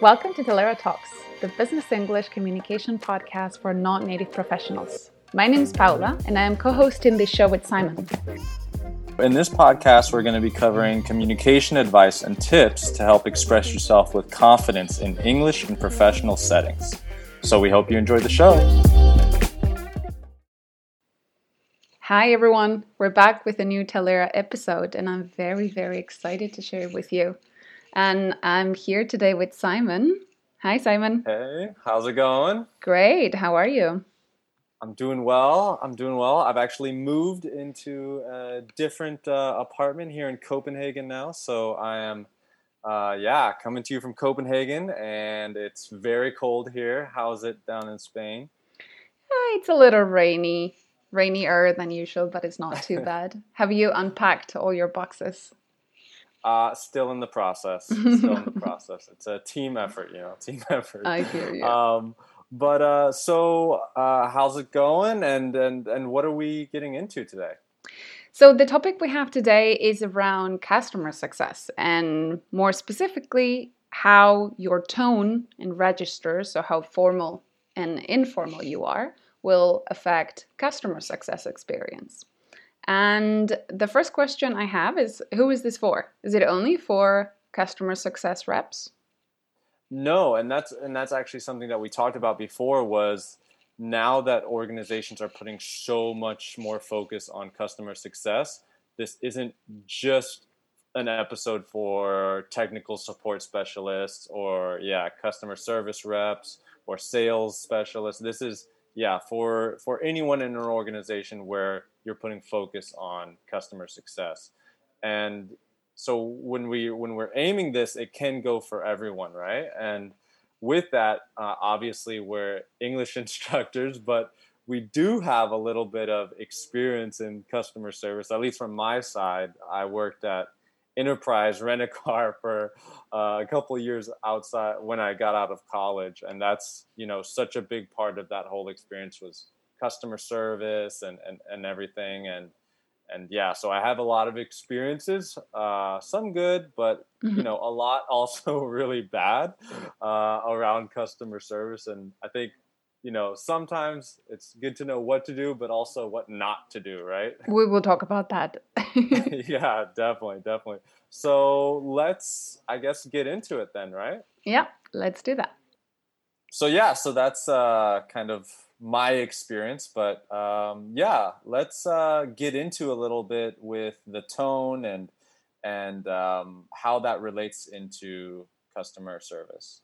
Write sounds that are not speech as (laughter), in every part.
Welcome to Talaera Talks, the business English communication podcast for non native professionals. My name is Paula, and I am co hosting this show with Simon. In this podcast, we're going to be covering communication advice and tips to help express yourself with confidence in English in professional settings. So we hope you enjoy the show. Hi, everyone. We're back with a new Talaera episode, and I'm very, very excited to share it with you. And I'm here today with Simon. Hi, Simon. Hey, how's it going? Great. How are you? I'm doing well. I'm doing well. I've actually moved into a different uh, apartment here in Copenhagen now. So I am, uh, yeah, coming to you from Copenhagen, and it's very cold here. How's it down in Spain? Uh, it's a little rainy, rainier than usual, but it's not too (laughs) bad. Have you unpacked all your boxes? Uh, still in the process. (laughs) Still in the process. It's a team effort, you know, (laughs) team effort. I hear you. Um, but uh, so, uh, how's it going, and and and what are we getting into today? So, the topic we have today is around customer success, and more specifically, how your tone and register, so how formal and informal you are, will affect customer success experience. And the first question I have is who is this for? Is it only for customer success reps? No, and that's and that's actually something that we talked about before was now that organizations are putting so much more focus on customer success, this isn't just an episode for technical support specialists or yeah, customer service reps or sales specialists. This is yeah, for for anyone in an organization where you're putting focus on customer success. And so when we when we're aiming this, it can go for everyone, right? And with that, uh, obviously we're English (laughs) instructors, but we do have a little bit of experience in customer service. At least from my side, I worked at Enterprise (laughs) Rent a Car for uh, a couple years outside when I got out of college, and that's you know such a big part of that whole experience was customer service and and, and everything and and yeah so i have a lot of experiences uh, some good but Mm-hmm. you know a lot (laughs) also really bad uh, around customer service and i think you know sometimes it's good to know what to do but also what not to do right We will talk about that. (laughs) (laughs) yeah definitely definitely so let's i guess get into it then right yeah, let's do that. so yeah so that's uh, kind of my experience but um, yeah let's uh, get into a little bit with the tone and and um, how that relates into customer service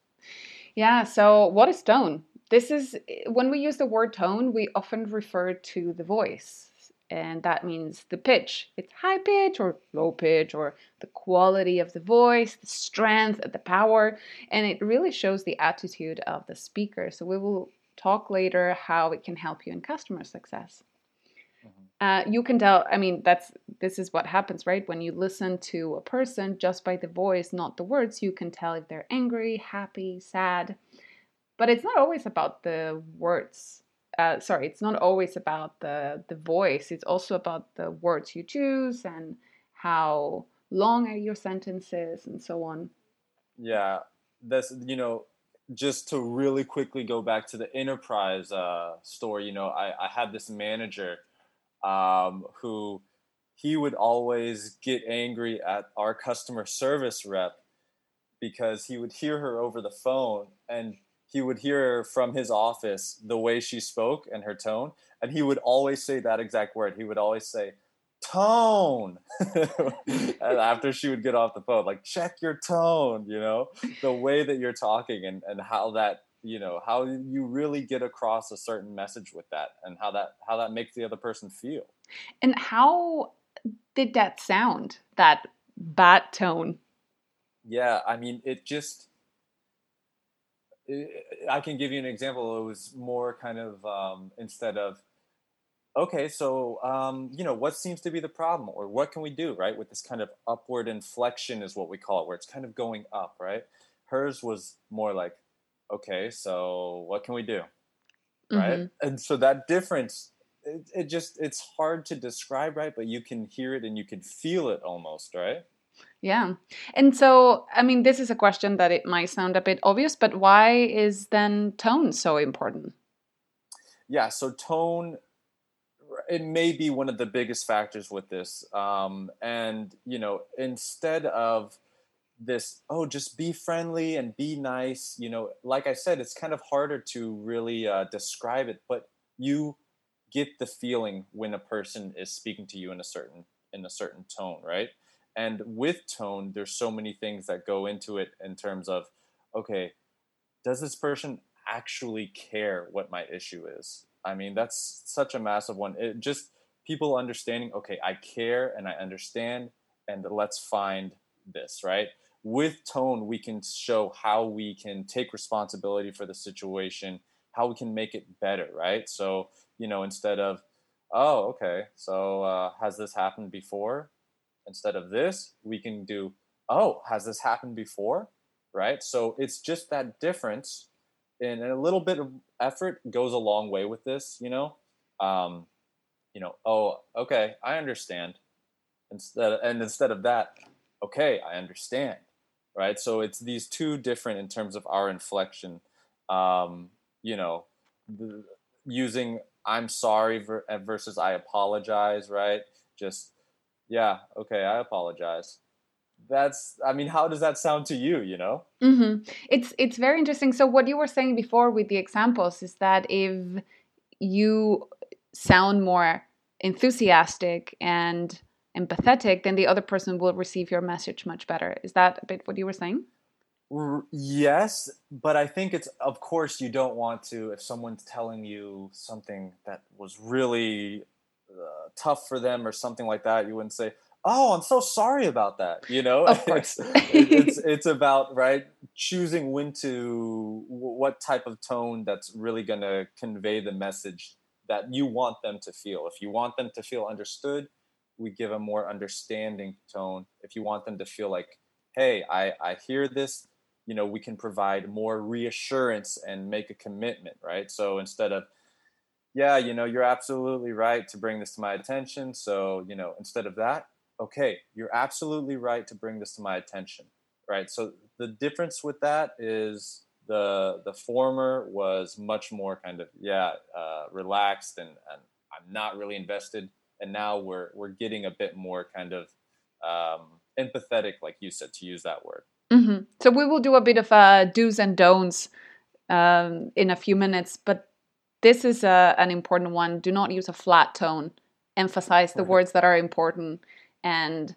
Yeah, so what is tone? This is when we use the word tone, we often refer to the voice. And that means the pitch. It's high pitch or low pitch or the quality of the voice, the strength, the power. And it really shows the attitude of the speaker. So we will talk later how it can help you in customer success. Uh, you can tell, I mean, that's this is what happens, right? When you listen to a person just by the voice, not the words, you can tell if they're angry, happy, sad. But it's not always about the words. Uh, sorry, it's not always about the the voice. It's also about the words you choose and how long are your sentences and so on. yeah that's you know just to really quickly go back to the enterprise uh, store you know I, I had this manager um, who he would always get angry at our customer service rep because he would hear her over the phone and he would hear from his office the way she spoke and her tone. And he would always say that exact word. He would always say tone (laughs) and after she would get off the phone like check your tone you know the way that you're talking and, and how that you know how you really get across a certain message with that and how that how that makes the other person feel And how did that sound? That bad tone. yeah i mean it just i can give you an example it was more kind of um, instead of okay so um, you know what seems to be the problem or what can we do right with this kind of upward inflection is what we call it where it's kind of going up right hers was more like okay so what can we do right Mhm. and so that difference it, it just it's hard to describe right but you can hear it and you can feel it almost right Yeah. And so, I mean, this is a question that it might sound a bit obvious, but why is then tone so important? Yeah, so tone, it may be one of the biggest factors with this. Um, and, you know, instead of this, oh, just be friendly and be nice, you know, like I said, it's kind of harder to really uh, describe it, but you get the feeling when a person is speaking to you in a certain in a certain tone, right? And with tone, there's so many things that go into it in terms of, okay, does this person actually care what my issue is? I mean, that's such a massive one. It just people understanding, okay, I care and I understand, and let's find this, right? With tone, we can show how we can take responsibility for the situation, how we can make it better, right? So, you know, instead of, oh, okay, so uh, has this happened before? Instead of this, we can do, oh, has this happened before? Right? So it's just that difference. And a little bit of effort goes a long way with this, you know? Um, you know, oh, okay, I understand. Instead, and instead of that, okay, I understand. Right? So it's these two different in terms of our inflection. Um, you know, the, using I'm sorry versus I apologize, right? Just yeah, okay, I apologize. That's I mean, how does that sound to you, you know? Mm-hmm. It's it's very interesting. So what you were saying before with the examples is that if you sound more enthusiastic and empathetic, then the other person will receive your message much better. Is that a bit what you were saying? Yes, but I think it's of course you don't want to if someone's telling you something that was really uh, tough for them or something like that, you wouldn't say, "Oh, I'm so sorry about that." You know, of (laughs) course. it's, it's (laughs) it's about right choosing when to what type of tone that's really going to convey the message that you want them to feel. If you want them to feel understood, we give a more understanding tone. If you want them to feel like, "Hey, I I hear this." You know, we can provide more reassurance and make a commitment, right? So instead of yeah, you know, you're absolutely right to bring this to my attention. So, you know, instead of that, okay, you're absolutely right to bring this to my attention. Right. So the difference with that is the the former was much more kind of yeah uh, relaxed and, and I'm not really invested, and now we're we're getting a bit more kind of um, empathetic, like you said, to use that word. Mm-hmm. So we will do a bit of uh, do's and don'ts um, in a few minutes, but this is a, an important one. Do not use a flat tone. Emphasize the words that are important and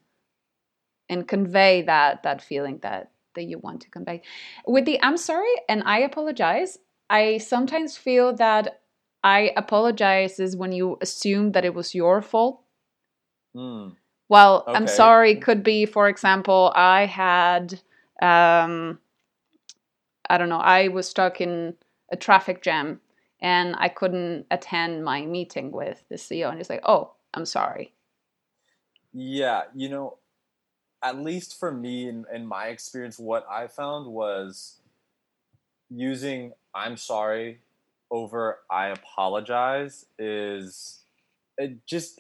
and convey that that feeling that that you want to convey. With the I'm sorry and I apologize, I sometimes feel that I apologize is when you assume that it was your fault. Mm. Well, okay. I'm sorry could be, for example, I had, um, I don't know, I was stuck in a traffic jam and I couldn't attend my meeting with the CEO. And he's like, oh, I'm sorry. Yeah, you know, at least for me, in, in my experience, what I found was using I'm sorry over I apologize is it just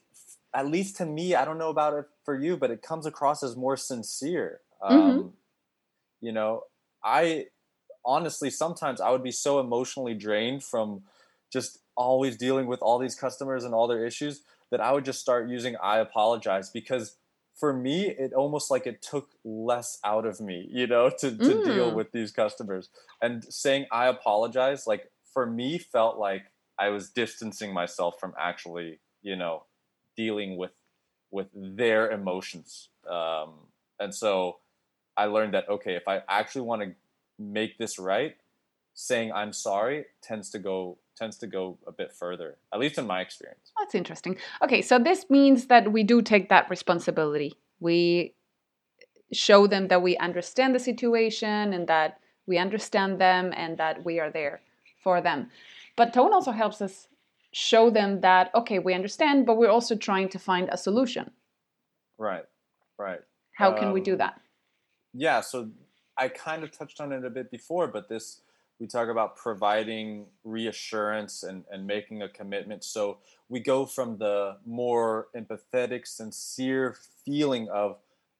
at least to me, I don't know about it for you, but it comes across as more sincere. Mm-hmm. Um, you know, I honestly sometimes I would be so emotionally drained from just always dealing with all these customers and all their issues that I would just start using I apologize because for me it almost like it took less out of me, you know, to, to mm. deal with these customers. And saying I apologize, like for me felt like I was distancing myself from actually, you know, dealing with with their emotions. Um, and so I learned that okay, if I actually want to make this right, saying I'm sorry tends to go tends to go a bit further, at least in my experience. That's interesting. Okay, so this means that we do take that responsibility. We show them that we understand the situation and that we understand them and that we are there for them. But tone also helps us show them that, okay, we understand, but we're also trying to find a solution. Right, right. How can um, we do um, that? Yeah, so I kind of touched on it a bit before, but this we talk about providing reassurance and, and making a commitment. So we go from the more empathetic, sincere feeling of,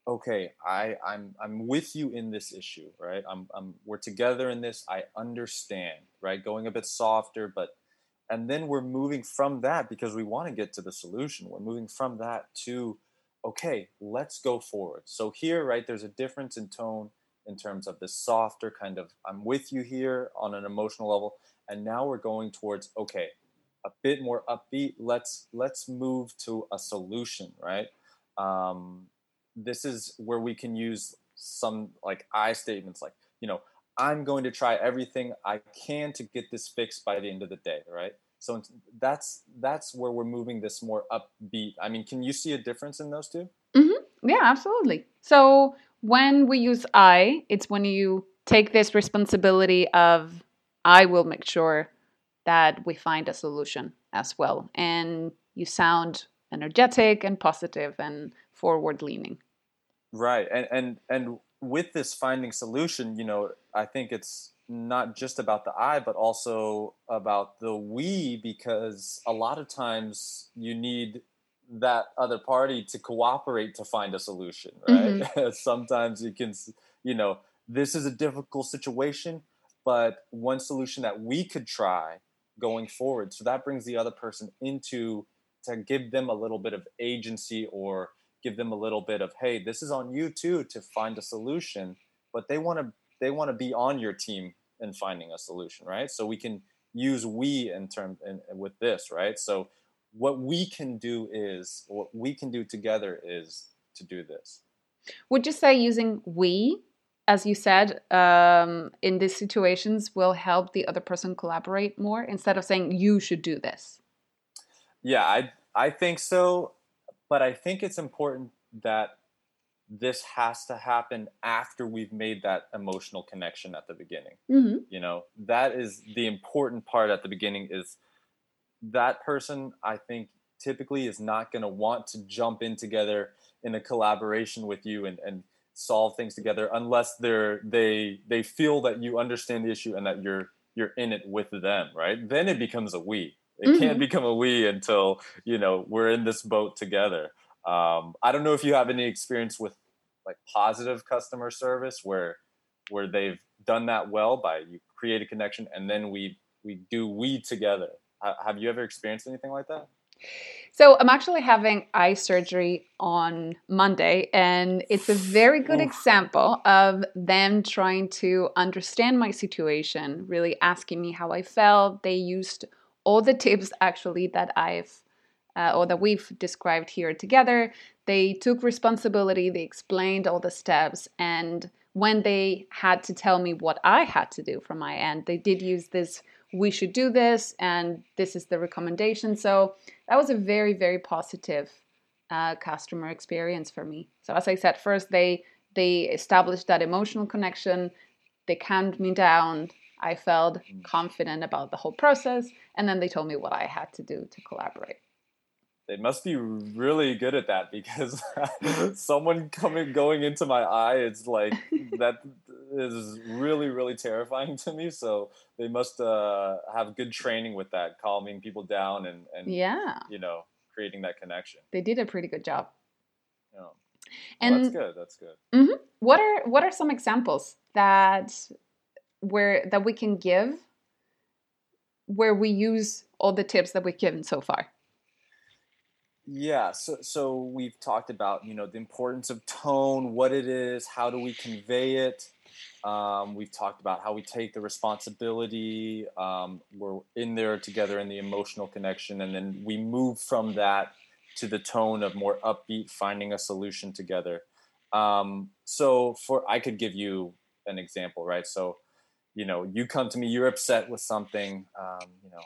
okay, I, I'm I'm with you in this issue, right? I'm, I'm we're together in this. I understand, right? Going a bit softer, but and then we're moving from that because we want to get to the solution. We're moving from that to okay, let's go forward. So here, right, there's a difference in tone in terms of this softer kind of I'm with you here on an emotional level, and now we're going towards okay, a bit more upbeat. Let's let's move to a solution, right? Um, this is where we can use some like I statements like, you know, I'm going to try everything I can to get this fixed by the end of the day, right? So that's that's where we're moving this more upbeat. I mean, can you see a difference in those 2 mm-hmm. Yeah, absolutely. So when we use I, it's when you take this responsibility of I will make sure that we find a solution as well, and you sound energetic and positive and forward leaning. Right. And and and with this finding solution, you know, I think it's not just about the I, but also about the we, because a lot of times you need that other party to cooperate to find a solution, (laughs) right? Mm-hmm. Sometimes you can, you know, this is a difficult situation, but one solution that we could try going forward. So that brings the other person into to give them a little bit of agency or give them a little bit of hey this is on you too to find a solution but they want to they want to be on your team in finding a solution right so we can use we in term in, with this right so what we can do is what we can do together is to do this would you say using we as you said um, in these situations will help the other person collaborate more instead of saying you should do this yeah i i think so but I think it's important that this has to happen after we've made that emotional connection at the beginning. Mm-hmm. You know, that is the important part at the beginning is that person I think typically is not going to want to jump in together in a collaboration with you and, and solve things together unless they're they they feel that you understand the issue and that you're you're in it with them, right? Then it becomes a we. It mm-hmm. can't become a we until you know we're in this boat together. Um, I don't know if you have any experience with like positive customer service where where they've done that well by you create a connection and then we we do we together. Have you ever experienced anything like that? So I'm actually having eye surgery on Monday, and it's a very good Oof. example of them trying to understand my situation, really asking me how I felt. They used all the tips actually that I've uh, or that we've described here together. They took responsibility, they explained all the steps, and when they had to tell me what I had to do from my end, they did use this we should do this and this is the recommendation. So that was a very, very positive uh, customer experience for me. So as I said, first they they established that emotional connection, they calmed me down, I felt mm. confident about the whole process, and then they told me what I had to do to collaborate. They must be really good at that because (laughs) someone coming going into my eye, it's like (laughs) that is really really terrifying to me. So they must uh, have good training with that, calming people down and and yeah, you know, creating that connection. They did a pretty good job. Yeah. Well, and that's good. That's good. Mm-hmm. What are what are some examples that where that we can give where we use all the tips that we've given so far? Yeah, so so we've talked about you know the importance of tone, what it is, how do we convey it. Um, we've talked about how we take the responsibility. Um, we're in there together in the emotional connection, and then we move from that to the tone of more upbeat, finding a solution together. Um, so for I could give you an example, right? So you know, you come to me, you're upset with something, um, you know,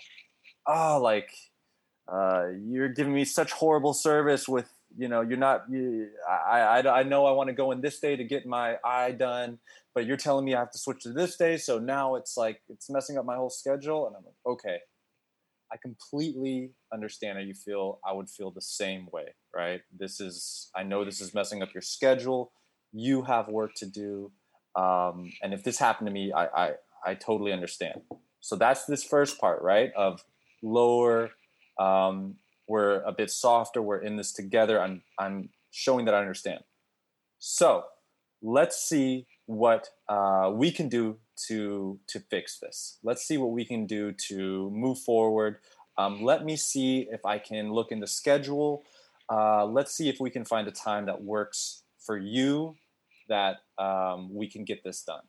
oh, like, uh, you're giving me such horrible service with, you know, you're not, you, I, I, I know I want to go in this day to get my eye done, but you're telling me I have to switch to this day. So now it's like, it's messing up my whole schedule. And I'm like, okay, I completely understand how you feel. I would feel the same way, right? This is, I know this is messing up your schedule. You have work to do. Um, and if this happened to me, I, I, I totally understand. So that's this first part, right? Of lower, um, we're a bit softer. We're in this together. I'm, I'm showing that I understand. So let's see what uh, we can do to to fix this. Let's see what we can do to move forward. Um, let me see if I can look in the schedule. Uh, let's see if we can find a time that works for you that um, we can get this done.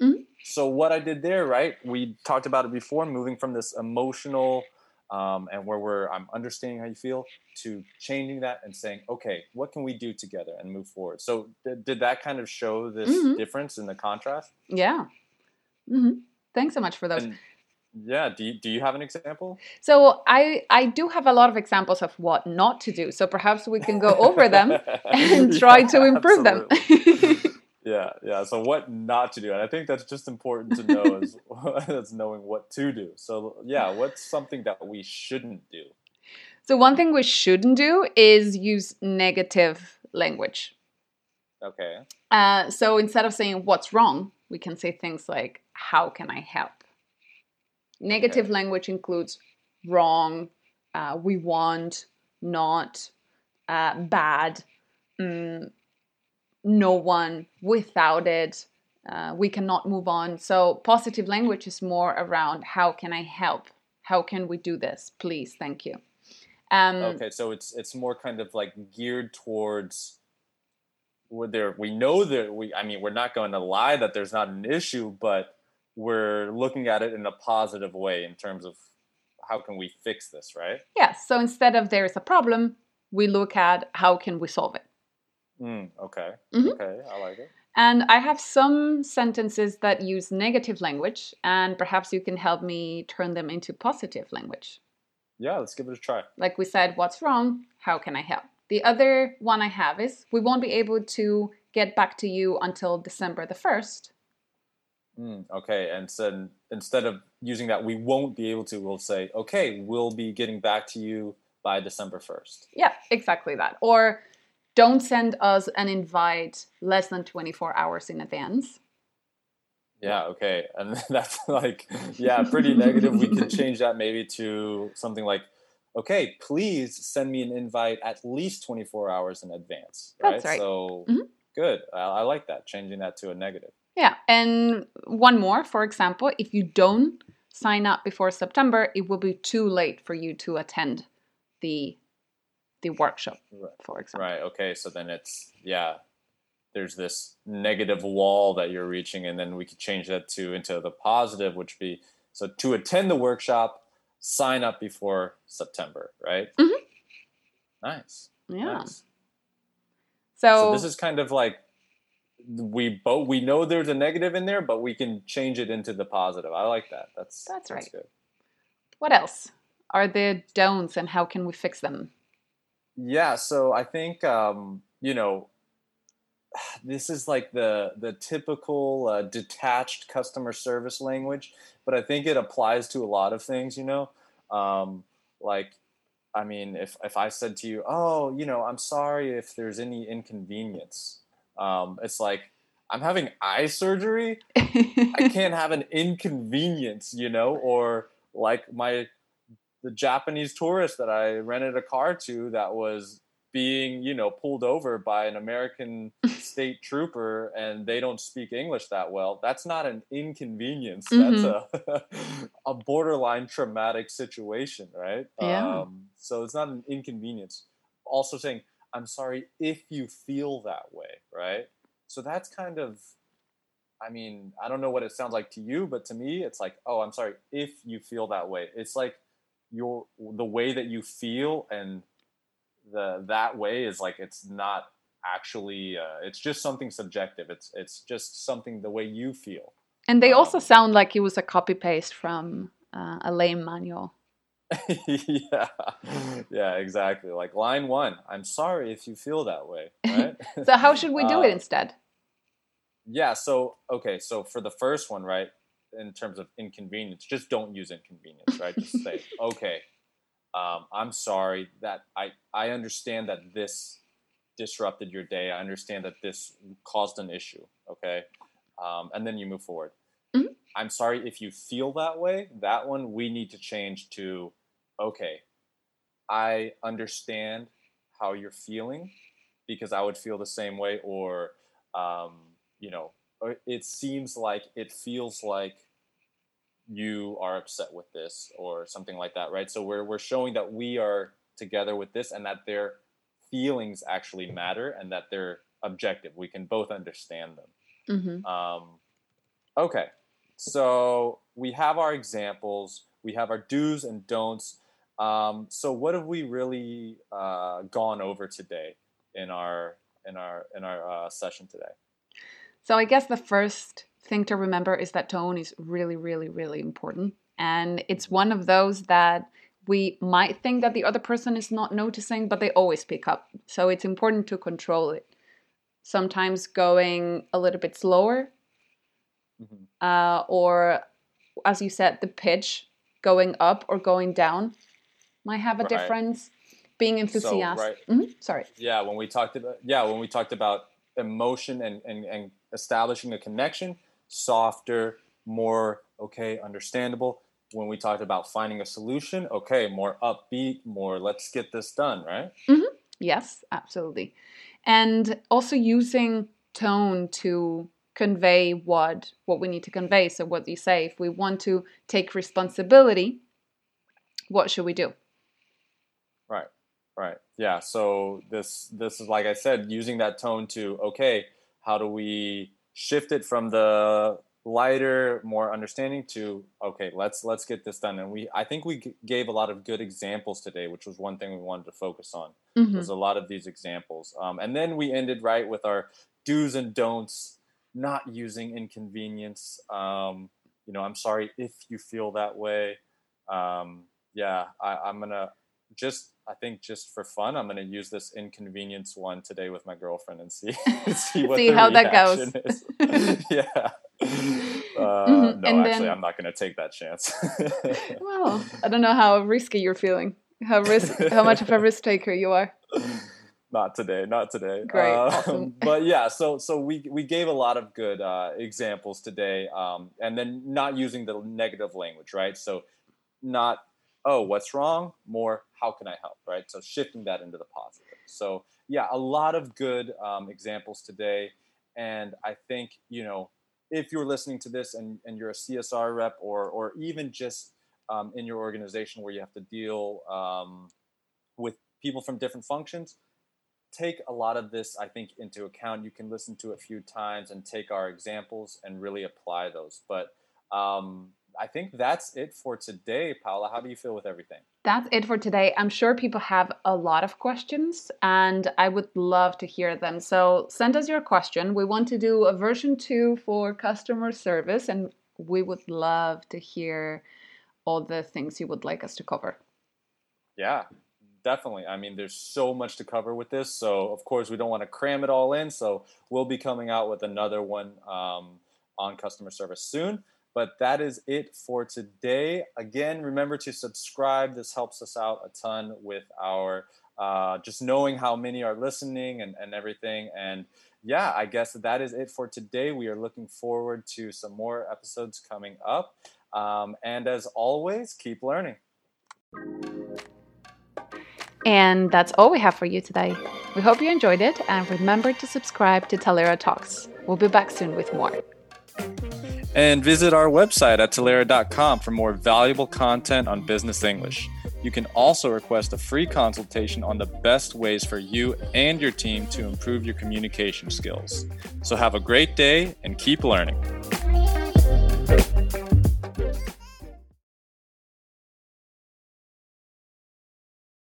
Mhm. So what I did there, right? We talked about it before, moving from this emotional um, and where we're I'm understanding how you feel to changing that and saying, okay, what can we do together and move forward? So did, did that kind of show this Mhm. difference in the contrast? Yeah. hmm Thanks so much for those. And yeah, do you, do you have an example? So I I do have a lot of examples of what not to do. So perhaps we can go over them (laughs) and try to Yeah, improve them. (laughs) yeah, yeah. So what not to do, and I think that's just important to know is (laughs) (laughs) that's knowing what to do. So yeah, what's something that we shouldn't do? so one thing we shouldn't do is use negative language. Okay. Uh, so instead of saying what's wrong, we can say things like how can I help? Negative Okay. language includes wrong, uh, we want, not, uh, bad, mm, no one, without it, uh, we cannot move on. So positive language is more around how can I help? How can we do this? Please, thank you. Um, Okay, so it's it's more kind of like geared towards where there we know that we I mean we're not going to lie that there's not an issue, but we're looking at it in a positive way in terms of how can we fix this, right? Yes. So instead of there is a problem, we look at how can we solve it. Mm, okay. Mhm. Okay, I like it. And I have some sentences that use negative language, and perhaps you can help me turn them into positive language. Yeah, let's give it a try. Like we said, what's wrong? How can I help? The other one I have is we won't be able to get back to you until December the 1st. Mm, okay, and so instead of using that, we won't be able to. We'll say, okay, we'll be getting back to you by December first. Yeah, exactly that. Or don't send us an invite less than 24 hours in advance. Yeah, okay, and (laughs) that's like, yeah, pretty negative. We could (laughs) change that maybe to something like, okay, please send me an invite at least twenty four hours in advance. That's right. So Mhm. good. I, I like that. Changing that to a negative. Yeah, and one more, for example, if you don't sign up before September, it will be too late for you to attend the the workshop, Right. for example. Right. Okay. So then it's yeah. There's this negative wall that you're reaching, and then we could change that to into the positive, which be so to attend the workshop, sign up before September, right? Mhm. Nice. Yeah. Nice. So, So this is kind of like we both we know there's a negative in there, but we can change it into the positive. I like that. That's That's right. good. what else are the don'ts and how can we fix them? Yeah, so I think um, you know (sighs) this is like the the typical uh, detached customer service language, but I think it applies to a lot of things. You know, um, like I mean, if if I said to you, "Oh, you know, I'm sorry if there's any inconvenience," um, it's like I'm having eye surgery. I (laughs) can't have an inconvenience, you know, or like my the Japanese tourist that I rented a car to that was being, you know, pulled over by an American (laughs) state trooper and they don't speak English that well. That's not an inconvenience. That's a (laughs) a borderline traumatic situation, right? Yeah. Um, so it's not an inconvenience. Also saying, I'm sorry if you feel that way, right? So that's kind of I mean, I don't know what it sounds like to you, but to me, it's like, oh, I'm sorry if you feel that way. It's like your the way that you feel and the that way is like it's not actually uh, it's just something subjective. It's it's just something the way you feel. and they also Um, sound like it was a copy paste from uh, a lame manual. (laughs) yeah, yeah, exactly. Like line one, I'm sorry if you feel that way, right? (laughs) So, how should we do it (laughs) Uh, instead? Yeah. So okay. So for the first one, right, in terms of inconvenience, just don't use inconvenience, right? Just say, (laughs) okay, um, I'm sorry that I I understand that this disrupted your day. I understand that this caused an issue. Okay, um, and then you move forward. Mhm. I'm sorry if you feel that way. That one we need to change to, okay, I understand how you're feeling. because I would feel the same way, or um, you know, it seems like it feels like you are upset with this or something like that, right? So we're we're showing that we are together with this and that their feelings actually matter and that they're objective. We can both understand them. Mm-hmm. Um, okay, so we have our examples, we have our do's and don'ts. Um, so what have we really uh, gone over today in our in our in our uh, session today? So I guess the first thing to remember is that tone is really, really, really important. And it's one of those that we might think that the other person is not noticing, but they always pick up. So it's important to control it. Sometimes going a little bit slower, mm-hmm. uh, or as you said, the pitch going up or going down might have a right. difference. Being enthusiastic. So, right. mm-hmm. Sorry. Yeah, when we talked about yeah, when we talked about emotion and, and, and establishing a connection, softer, more okay, understandable. When we talked about finding a solution, okay, more upbeat, more let's get this done, right? Mm-hmm. Yes, absolutely. And also using tone to convey what what we need to convey. So what do you say? If we want to take responsibility, what should we do? Right. Right. Yeah. So this this is like I said, using that tone to okay, how do we shift it from the lighter, more understanding to okay, let's let's get this done. And we I think we g- gave a lot of good examples today, which was one thing we wanted to focus on. Mm-hmm. There's a lot of these examples, um, and then we ended right with our do's and don'ts, not using inconvenience. Um, you know, I'm sorry if you feel that way. Um, yeah, I, I'm gonna just I think just for fun, I'm going to use this inconvenience one today with my girlfriend and see (laughs) see, see how that goes. (laughs) yeah. Uh, mm-hmm. No, and actually, then, I'm not going to take that chance. (laughs) well, I don't know how risky you're feeling. How risk? how much of a risk taker you are? Not today. Not today. Great. Um, awesome. but yeah, so so we we gave a lot of good uh, examples today, um, and then not using the negative language, right? So not oh, what's wrong? More, how can I help? Right. So shifting that into the positive. So yeah, a lot of good um, examples today. And I think, you know, if you're listening to this and, and you're a CSR rep or, or even just um, in your organization where you have to deal um, with people from different functions, take a lot of this, I think, into account. You can listen to a few times and take our examples and really apply those. But um, I think that's it for today, Paula. How do you feel with everything? That's it for today. I'm sure people have a lot of questions and I would love to hear them. So send us your question. We want to do a version two for customer service and we would love to hear all the things you would like us to cover. Yeah, definitely. I mean, there's so much to cover with this. So, of course, we don't want to cram it all in. So, we'll be coming out with another one um, on customer service soon. But that is it for today. Again, remember to subscribe. This helps us out a ton with our uh, just knowing how many are listening and, and everything. And yeah, I guess that is it for today. We are looking forward to some more episodes coming up. Um, and as always, keep learning. And that's all we have for you today. We hope you enjoyed it and remember to subscribe to Talaera Talks. We'll be back soon with more. And visit our website at Talaera.com for more valuable content on business English. You can also request a free consultation on the best ways for you and your team to improve your communication skills. So have a great day and keep learning.